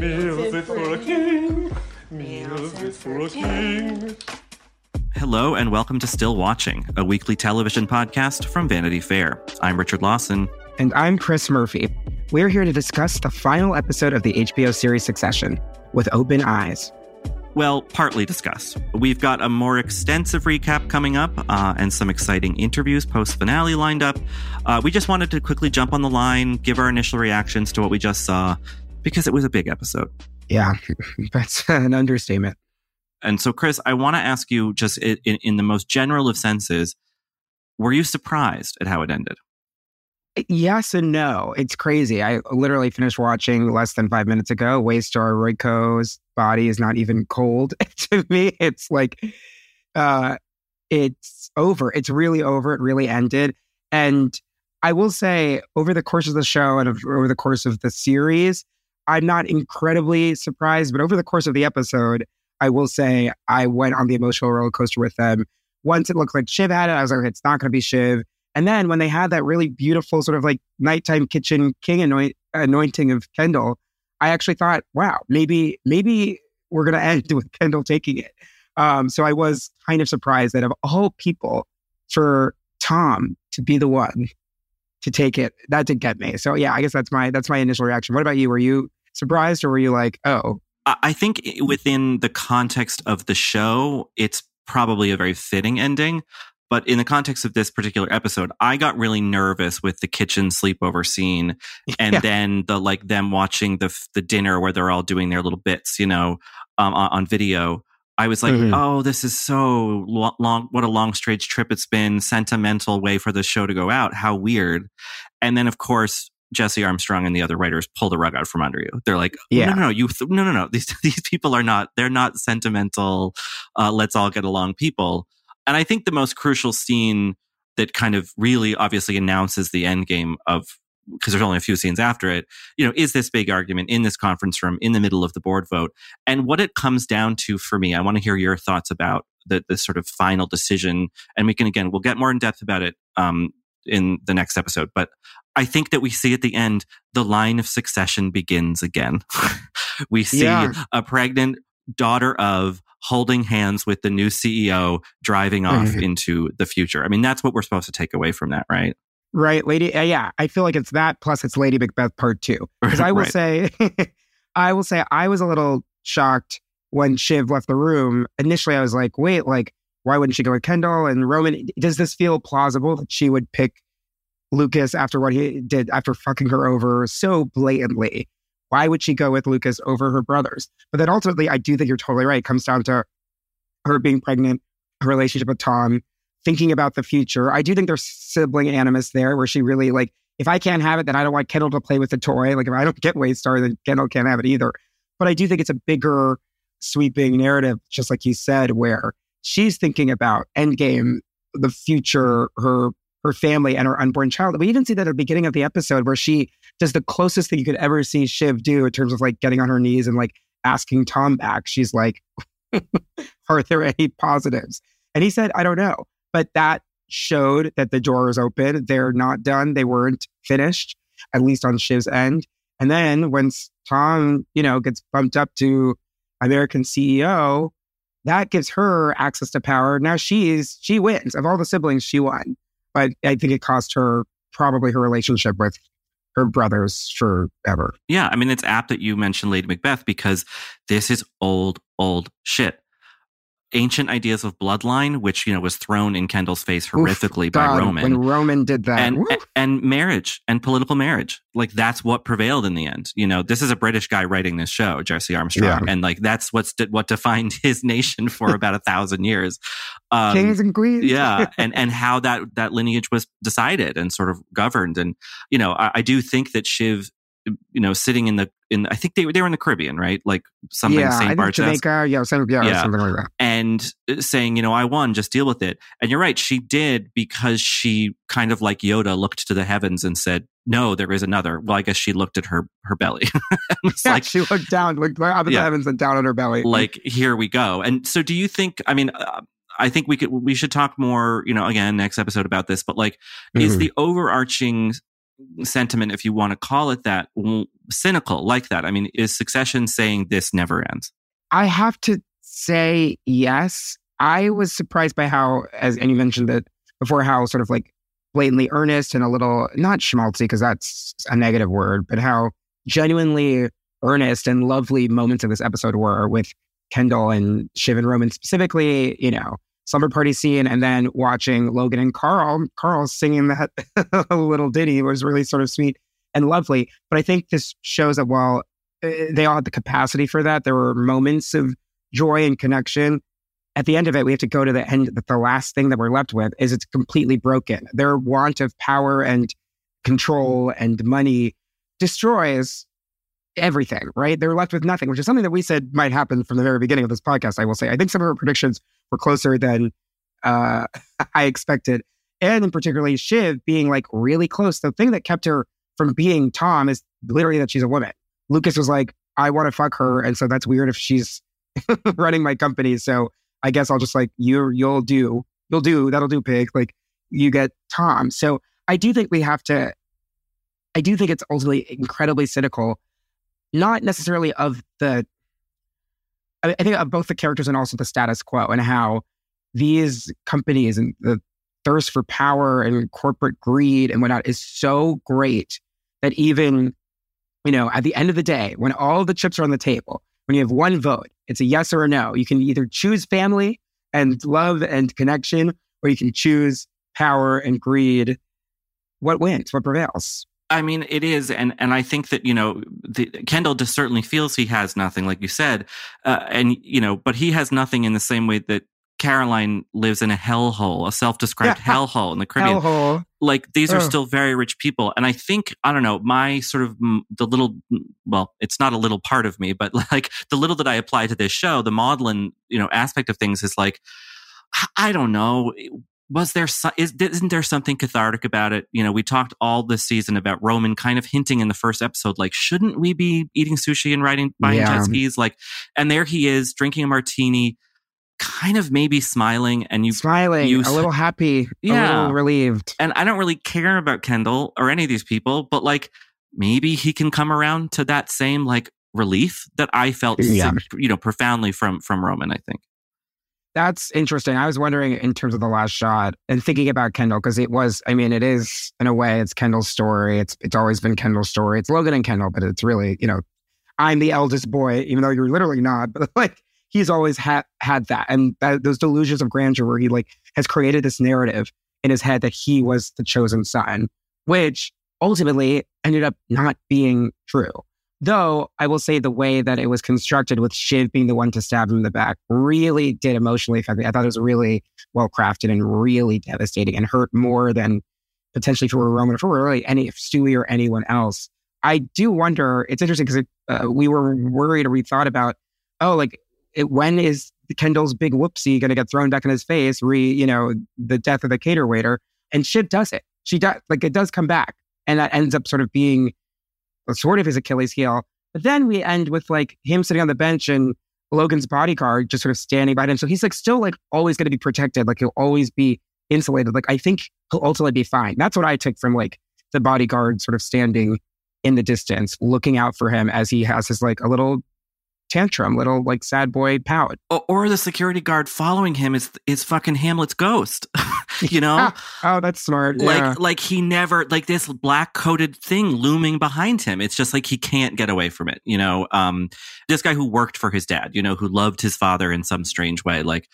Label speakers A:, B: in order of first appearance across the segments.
A: Music for a king. Music for a king.
B: Hello, and welcome to Still Watching, a weekly television podcast from Vanity Fair. I'm Richard Lawson.
C: And I'm Chris Murphy. We're here to discuss the final episode of the HBO series Succession with open eyes.
B: Well, partly discuss. We've got a more extensive recap coming up uh, and some exciting interviews post finale lined up. Uh, we just wanted to quickly jump on the line, give our initial reactions to what we just saw, because it was a big episode.
C: Yeah, that's an understatement.
B: And so, Chris, I want to ask you just in, in, the most general of senses, were you surprised at how it ended?
C: Yes and no. It's crazy. I literally finished watching less than five minutes ago. Waystar Royco's body is not even cold to me. It's like, uh, it's over. It's really over. It really ended. And I will say, over the course of the show and over the course of the series, I'm not incredibly surprised, but over the course of the episode, I will say I went on the emotional roller coaster with them. Once it looked like Shiv had it, I was like, it's not going to be Shiv. And then when they had that really beautiful sort of like nighttime kitchen king anoint- anointing of Kendall, I actually thought, wow, maybe maybe we're going to end with Kendall taking it. Um, so I was kind of surprised that of all people, for Tom to be the one to take it, that did get me. So yeah, I guess that's my that's my initial reaction. What about you? Were you surprised or were you like, oh?
B: I think within the context of the show, it's probably a very fitting ending. But in the context of this particular episode, I got really nervous with the kitchen sleepover scene, and yeah. then the like them watching the the dinner where they're all doing their little bits, you know, um, on, on, video. I was like, mm-hmm. oh, this is so long. What a long, strange trip it's been. Sentimental way for the show to go out. How weird. And then, of course, Jesse Armstrong and the other writers pull the rug out from under you. They're like, yeah. no, no, no, you, th- no, no, no. These these people are not. They're not sentimental. Uh, let's all get along people. And I think the most crucial scene that kind of really obviously announces the end game of because there's only a few scenes after it, you know, is this big argument in this conference room in the middle of the board vote. And what it comes down to for me, I want to hear your thoughts about the, the sort of final decision. And we can, again, we'll get more in depth about it um, in the next episode. But I think that we see at the end the line of succession begins again. we see yeah. a pregnant daughter of holding hands with the new CEO driving off mm-hmm. into the future. I mean, that's what we're supposed to take away from that, right?
C: Right, Lady. Uh, yeah, I feel like it's that plus it's Lady Macbeth Part Two. Because I will right. say, I will say, I was a little shocked when Shiv left the room. Initially, I was like, wait, like, why wouldn't she go with Kendall and Roman? Does this feel plausible that she would pick Lukas after what he did after fucking her over so blatantly? Why would she go with Lukas over her brothers? But then ultimately, I do think you're totally right. It comes down to her being pregnant, her relationship with Tom, thinking about the future. I do think there's sibling animus there where she really like, if I can't have it, then I don't want Kendall to play with the toy. Like if I don't get Waystar, then Kendall can't have it either. But I do think it's a bigger sweeping narrative, just like you said, where she's thinking about Endgame, the future, her her family, and her unborn child. We even see that at the beginning of the episode where she does the closest thing you could ever see Shiv do in terms of like getting on her knees and like asking Tom back. She's like, Are there any positives? And he said, I don't know. But that showed that the door is open. They're not done. They weren't finished, at least on Shiv's end. And then when Tom, you know, gets bumped up to American CEO, that gives her access to power. Now she's she wins. Of all the siblings, she won. But I think it cost her probably her relationship with her brothers forever.
B: Yeah, I mean it's apt that you mentioned Lady Macbeth because this is old, old shit ancient ideas of bloodline, which you know was thrown in Kendall's face horrifically
C: Oof,
B: by
C: God,
B: Roman.
C: When Roman did that.
B: and
C: woof.
B: and marriage and political marriage like that's what prevailed in the end you know this is a british guy writing this show jesse armstrong
C: Yeah.
B: and like that's what's what defined his nation for about a thousand years um,
C: Kings and queens.
B: yeah and and how that that lineage was decided and sort of governed and you know i, I do think that shiv you know sitting in the in i think they, were they were in the caribbean right like something
C: yeah, think
B: bart's
C: Jamaica, yeah, some, yeah,
B: Yeah.
C: something like that.
B: and uh, saying, you know, I won, just deal with it. And you're right, she did because she kind of like Yoda looked to the heavens and said, no, there is another. Well, I guess she looked at her her belly.
C: Yeah,
B: like
C: she looked down, looked up at
B: Yeah.
C: the heavens and down on her belly.
B: like here we go. And so do you think I mean uh, I think we could we should talk more, you know, again next episode about this, but like is
C: Mhm.
B: the overarching sentiment if you want to call it that cynical like that? I mean, is succession saying this never ends?
C: I have to say yes. I was surprised by how, as and you mentioned that before, how sort of like blatantly earnest and a little not schmaltzy because that's a negative word, but how genuinely earnest and lovely moments of this episode were with Kendall and Shiv and Roman specifically. You know, slumber party scene, and then watching Logan and Karl. Karl singing that little ditty was really sort of sweet and lovely. But I think this shows that while uh, they all had the capacity for that. There were moments of joy and connection. At the end of it, we have to go to the end. That the last thing that we're left with is it's completely broken. Their want of power and control and money destroys everything. Right? They're left with nothing, which is something that we said might happen from the very beginning of this podcast. I will say. I think some of our predictions were closer than uh, I expected, and in particularly Shiv being like really close. The thing that kept her from being Tom is literally that she's a woman. Lukas was like, I want to fuck her. And so that's weird if she's running my company. So I guess I'll just like, you, you'll do, you'll do, that'll do, pig. Like you get Tom. So I do think we have to, I do think it's ultimately incredibly cynical, not necessarily of the, I think of both the characters and also the status quo and how these companies and the thirst for power and corporate greed and whatnot is so great that even you know, at the end of the day, when all the chips are on the table, when you have one vote, it's a yes or a no. You can either choose family and love and connection, or you can choose power and greed. What wins? What prevails?
B: I mean, it is, and and I think that you know, the, Kendall just certainly feels he has nothing, like you said, uh, and you know, but he has nothing in the same way that Caroline lives in a hellhole, a self-described
C: Yeah.
B: hellhole in the Caribbean.
C: Hellhole.
B: Like these are
C: Oh.
B: still very rich people, and I think I don't know my sort of mm, the little well, it's not a little part of me, but like the little that I apply to this show, the maudlin you know aspect of things is like I don't know. Was there is isn't there something cathartic about it? You know, we talked all this season about Roman kind of hinting in the first episode, like, shouldn't we be eating sushi and riding buying
C: Yeah.
B: jet skis? Like, and there he is drinking a martini, kind of maybe smiling, and you
C: Smiling,
B: you-
C: a little happy, a
B: Yeah.
C: little relieved.
B: and I don't really care about Kendall or any of these people, but like maybe he can come around to that same like relief that I felt,
C: Yeah.
B: you know, profoundly from from Roman. I think.
C: That's interesting. I was wondering in terms of the last shot and thinking about Kendall because it was. I mean, it is in a way it's Kendall's story. It's it's always been Kendall's story. It's Logan and Kendall, but it's really you know, I'm the eldest boy, even though you're literally not. But like he's always had had that and that, those delusions of grandeur where he like has created this narrative in his head that he was the chosen son, which ultimately ended up not being true. Though I will say the way that it was constructed with Shiv being the one to stab him in the back really did emotionally affect me. I thought it was really well crafted and really devastating and hurt more than potentially for Roman, or for really any Stewy or anyone else. I do wonder. It's interesting because it, uh, we were worried or we thought about, oh, like it, when is Kendall's big whoopsie going to get thrown back in his face? Re, you know, the death of the cater waiter, and Shiv does it. She does like it does come back, and that ends up sort of being sort of his Achilles heel. But then we end with like him sitting on the bench and Logan's bodyguard just sort of standing by him. So he's like still like always going to be protected. Like he'll always be insulated. Like I think he'll ultimately be fine. That's what I took from like the bodyguard sort of standing in the distance, looking out for him as he has his like a little tantrum, little like sad boy pout.
B: Or, or the security guard following him is is fucking Hamlet's ghost. you know?
C: oh, that's smart.
B: Like
C: yeah.
B: like he never like this black coated thing looming behind him. It's just like he can't get away from it. You know, um, this guy who worked for his dad, you know, who loved his father in some strange way. Like,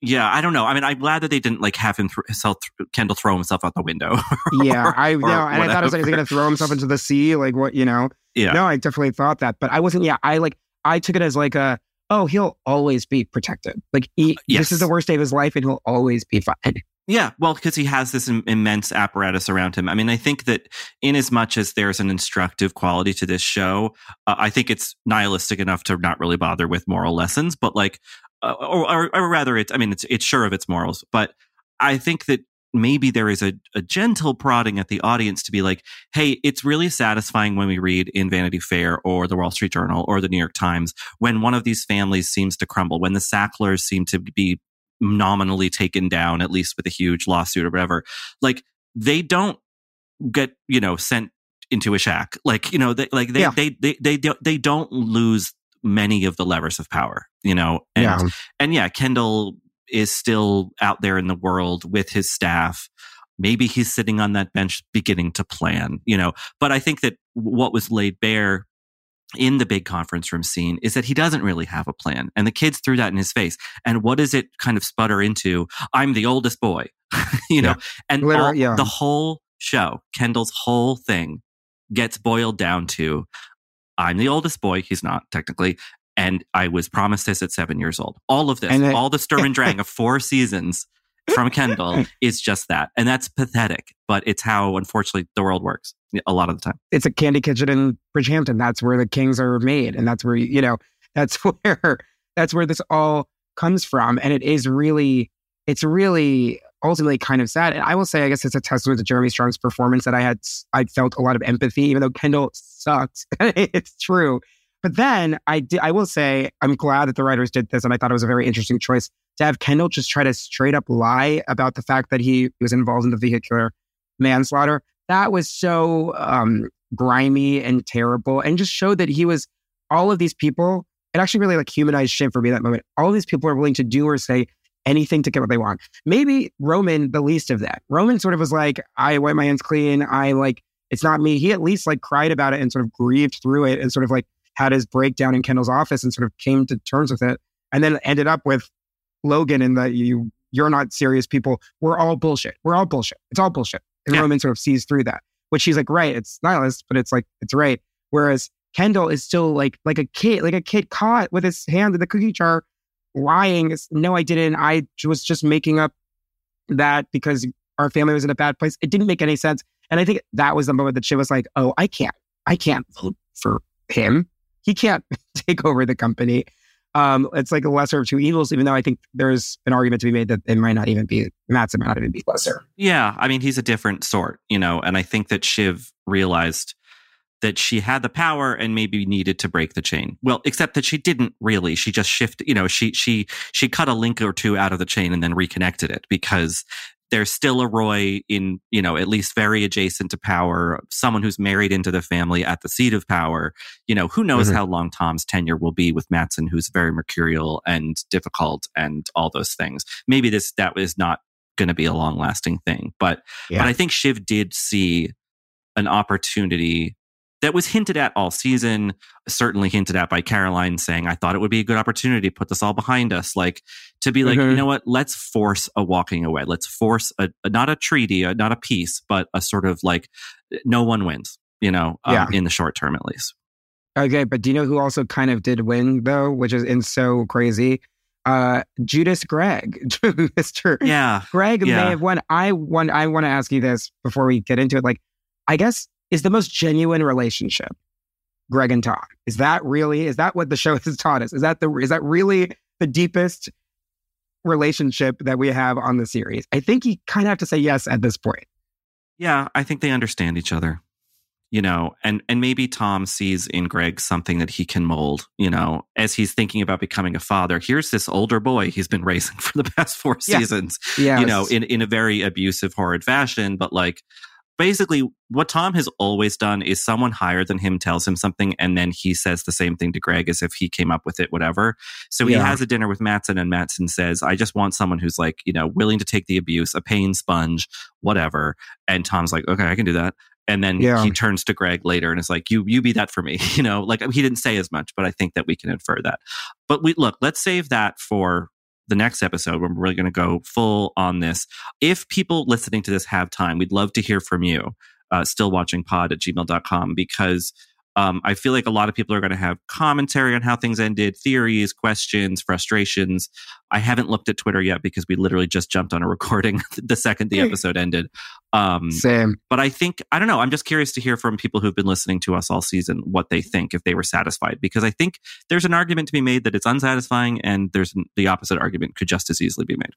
B: yeah, I don't know. I mean, I'm glad that they didn't like have him th- himself, Kendall throw himself out the window.
C: yeah, I know, and I thought it was like, he's going to throw himself into the sea, like what you know.
B: yeah.
C: No, I definitely thought that, but I wasn't. Yeah, I like I took it as like a oh, he'll always be protected. Like he,
B: Yes.
C: this is the worst day of his life, and he'll always be fine.
B: Yeah, well, because he has this Im- immense apparatus around him. I mean, I think that in as much as there's an instructive quality to this show, uh, I think it's nihilistic enough to not really bother with moral lessons. But like, uh, or, or, or rather, it's I mean, it's it's sure of its morals, but I think that maybe there is a, a gentle prodding at the audience to be like, hey, it's really satisfying when we read in Vanity Fair or the Wall Street Journal or the New York Times when one of these families seems to crumble, when the Sacklers seem to be nominally taken down, at least with a huge lawsuit or whatever. Like they don't get, you know, sent into a shack. Like, you know, they, like they,
C: Yeah.
B: they, they, they, don't- they don't lose many of the levers of power, you know? And,
C: yeah,
B: and yeah, Kendall is still out there in the world with his staff. Maybe he's sitting on that bench beginning to plan, you know, but I think that what was laid bare in the big conference room scene is that he doesn't really have a plan. And the kids threw that in his face. And what does it kind of sputter into? I'm the oldest boy, you know, and all-
C: yeah.
B: the whole show, Kendall's whole thing gets boiled down to I'm the oldest boy. He's not technically. And I was promised this at seven years old. All of this, all the Sturm and Drang of four seasons from Kendall is just that. And that's pathetic, but it's how, unfortunately, the world works a lot of the time.
C: it's a candy kitchen in Bridgehampton. That's where the kings are made, and that's where you know that's where that's where this all comes from. And it is really, it's really ultimately kind of sad. And I will say, I guess it's a testament to Jeremy Strong's performance that I had I felt a lot of empathy, even though Kendall sucked. it's true. But then I did, I will say I'm glad that the writers did this, and I thought it was a very interesting choice to have Kendall just try to straight up lie about the fact that he was involved in the vehicular manslaughter. That was so um, grimy and terrible, and just showed that he was all of these people. It actually really like humanized Shiv for me that moment. All these people are willing to do or say anything to get what they want. Maybe Roman, the least of that. Roman sort of was like, I wipe my hands clean. I like, it's not me. He at least like cried about it and sort of grieved through it and sort of like had his breakdown in Kendall's office and sort of came to terms with it. And then ended up with Logan and the you you're not serious people. We're all bullshit. We're all bullshit. It's all bullshit. And
B: Yeah.
C: Roman sort of sees through that, which he's like, right, it's nihilist, but it's like it's right. Whereas Kendall is still like like a kid, like a kid caught with his hand in the cookie jar, lying. It's, no, I didn't. I was just making up that because our family was in a bad place. It didn't make any sense. And I think that was the moment that she was like, oh, I can't, I can't vote for him. He can't take over the company. Um, it's like a lesser of two evils, even though I think there's an argument to be made that it might not even be Matsson might not even be lesser.
B: Yeah, I mean, he's a different sort, you know, and I think that Shiv realized that she had the power and maybe needed to break the chain. Well, except that she didn't really. She just shifted, you know, she she she cut a link or two out of the chain and then reconnected it because there's still a Roy in, you know, at least very adjacent to power, someone who's married into the family at the seat of power. You know, who knows
C: Mhm.
B: how long Tom's tenure will be with Matsson, who's very mercurial and difficult and all those things. Maybe this that was not going to be a long lasting thing, but
C: Yeah.
B: but I think Shiv did see an opportunity that was hinted at all season, certainly hinted at by Caroline saying, I thought it would be a good opportunity to put this all behind us. Like to be like,
C: Mhm.
B: you know what? Let's force a walking away. Let's force a, a- not a treaty, a, not a peace, but a sort of like no one wins, you know, um,
C: Yeah.
B: in the short term at least.
C: Okay, but do you know who also kind of did win though, which is in so crazy? Uh Judas Greg, Mr.
B: Yeah.
C: Greg
B: Yeah.
C: may have won. I want. I want to ask you this before we get into it. Like, I guess is the most genuine relationship Greg and Tom. Is that really? Is that what the show has taught us? Is that the? Is that really the deepest relationship that we have on the series? I think you kind of have to say yes at this point.
B: Yeah, I think they understand each other. You know, and and maybe Tom sees in Greg something that he can mold, you know, as he's thinking about becoming a father. Here's this older boy he's been raising for the past four
C: Yeah.
B: seasons.
C: Yeah,
B: you know, in, in a very abusive, horrid fashion. But like, basically, what Tom has always done is someone higher than him tells him something, and then he says the same thing to Greg as if he came up with it, whatever. So he has a dinner with Matsson, and Matsson says, I just want someone who's like, you know, willing to take the abuse, a pain sponge, whatever. And Tom's like, okay, I can do that. And then
C: Yeah.
B: he turns to Greg later and is like, "You, you be that for me." You know, like he didn't say as much, but I think that we can infer that. But we look, let's save that for the next episode when we're really going to go full on this. If people listening to this have time, we'd love to hear from you. Uh, still watching pod at gmail.com because um, I feel like a lot of people are going to have commentary on how things ended, theories, questions, frustrations. I haven't looked at Twitter yet because we literally just jumped on a recording the second the episode ended. Um,
C: Same.
B: but I think I don't know. I'm just curious to hear from people who've been listening to us all season what they think if they were satisfied because I think there's an argument to be made that it's unsatisfying, and there's the opposite argument could just as easily be made.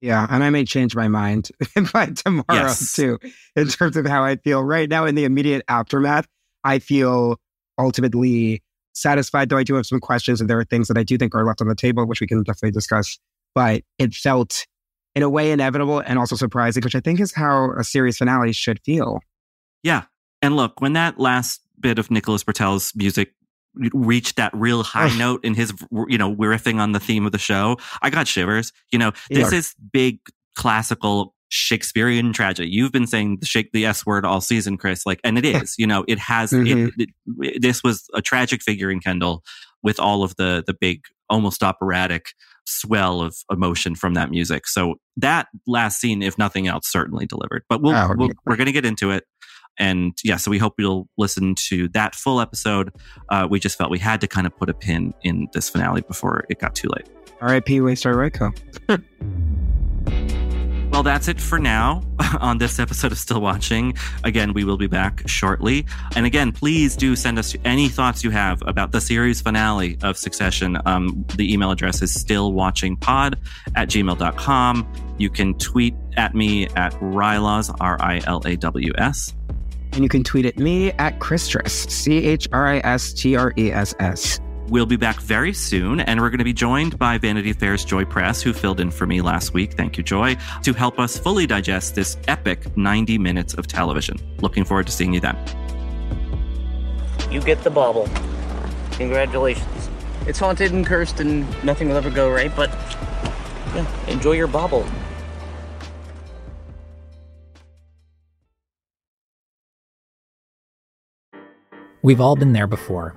C: Yeah, and I may change my mind by tomorrow
B: Yes.
C: too, in terms of how I feel right now in the immediate aftermath. I feel ultimately satisfied, though I do have some questions, and there are things that I do think are left on the table, which we can definitely discuss. But it felt, in a way, inevitable and also surprising, which I think is how a series finale should feel.
B: Yeah, and look when that last bit of Nicholas Britell's music reached that real high note in his you know riffing on the theme of the show, I got shivers. You know, this
C: Yeah.
B: is big classical Shakespearean tragedy. You've been saying the shake the S word all season, Chris. Like, and it is. You know, it has.
C: Mhm.
B: It, it, this was a tragic figure in Kendall with all of the the big, almost operatic swell of emotion from that music. So that last scene, if nothing else, certainly delivered. But we'll,
C: Oh,
B: we'll
C: yeah.
B: we're going to get into it. And yeah, so we hope you'll listen to that full episode. Uh, we just felt we had to kind of put a pin in this finale before it got too late.
C: R.I.P. Waystar Royco.
B: Well, that's it for now on this episode of Still Watching. Again, we will be back shortly. And again, please do send us any thoughts you have about the series finale of Succession. Um, the email address is stillwatchingpod at gmail.com. You can tweet at me at Rilaws, R I L A W S.
C: And you can tweet at me at Christress, C H R I S T R E S S.
B: We'll be back very soon, and we're going to be joined by Vanity Fair's Joy Press, who filled in for me last week. Thank you, Joy, to help us fully digest this epic 90 minutes of television. Looking forward to seeing you then.
D: You get the bauble. Congratulations. It's haunted and cursed and nothing will ever go right, but yeah, enjoy your bauble.
E: We've all been there before.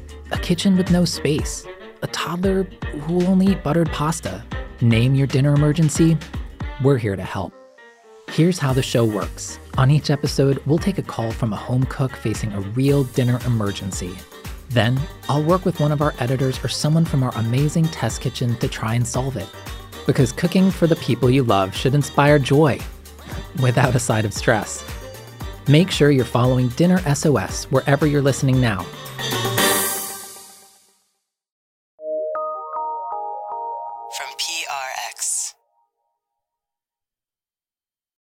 E: a kitchen with no space, a toddler who will only eat buttered pasta. Name your dinner emergency. We're here to help. Here's how the show works. On each episode, we'll take a call from a home cook facing a real dinner emergency. Then, I'll work with one of our editors or someone from our amazing test kitchen to try and solve it. Because cooking for the people you love should inspire joy, without a side of stress. Make sure you're following Dinner SOS wherever you're listening now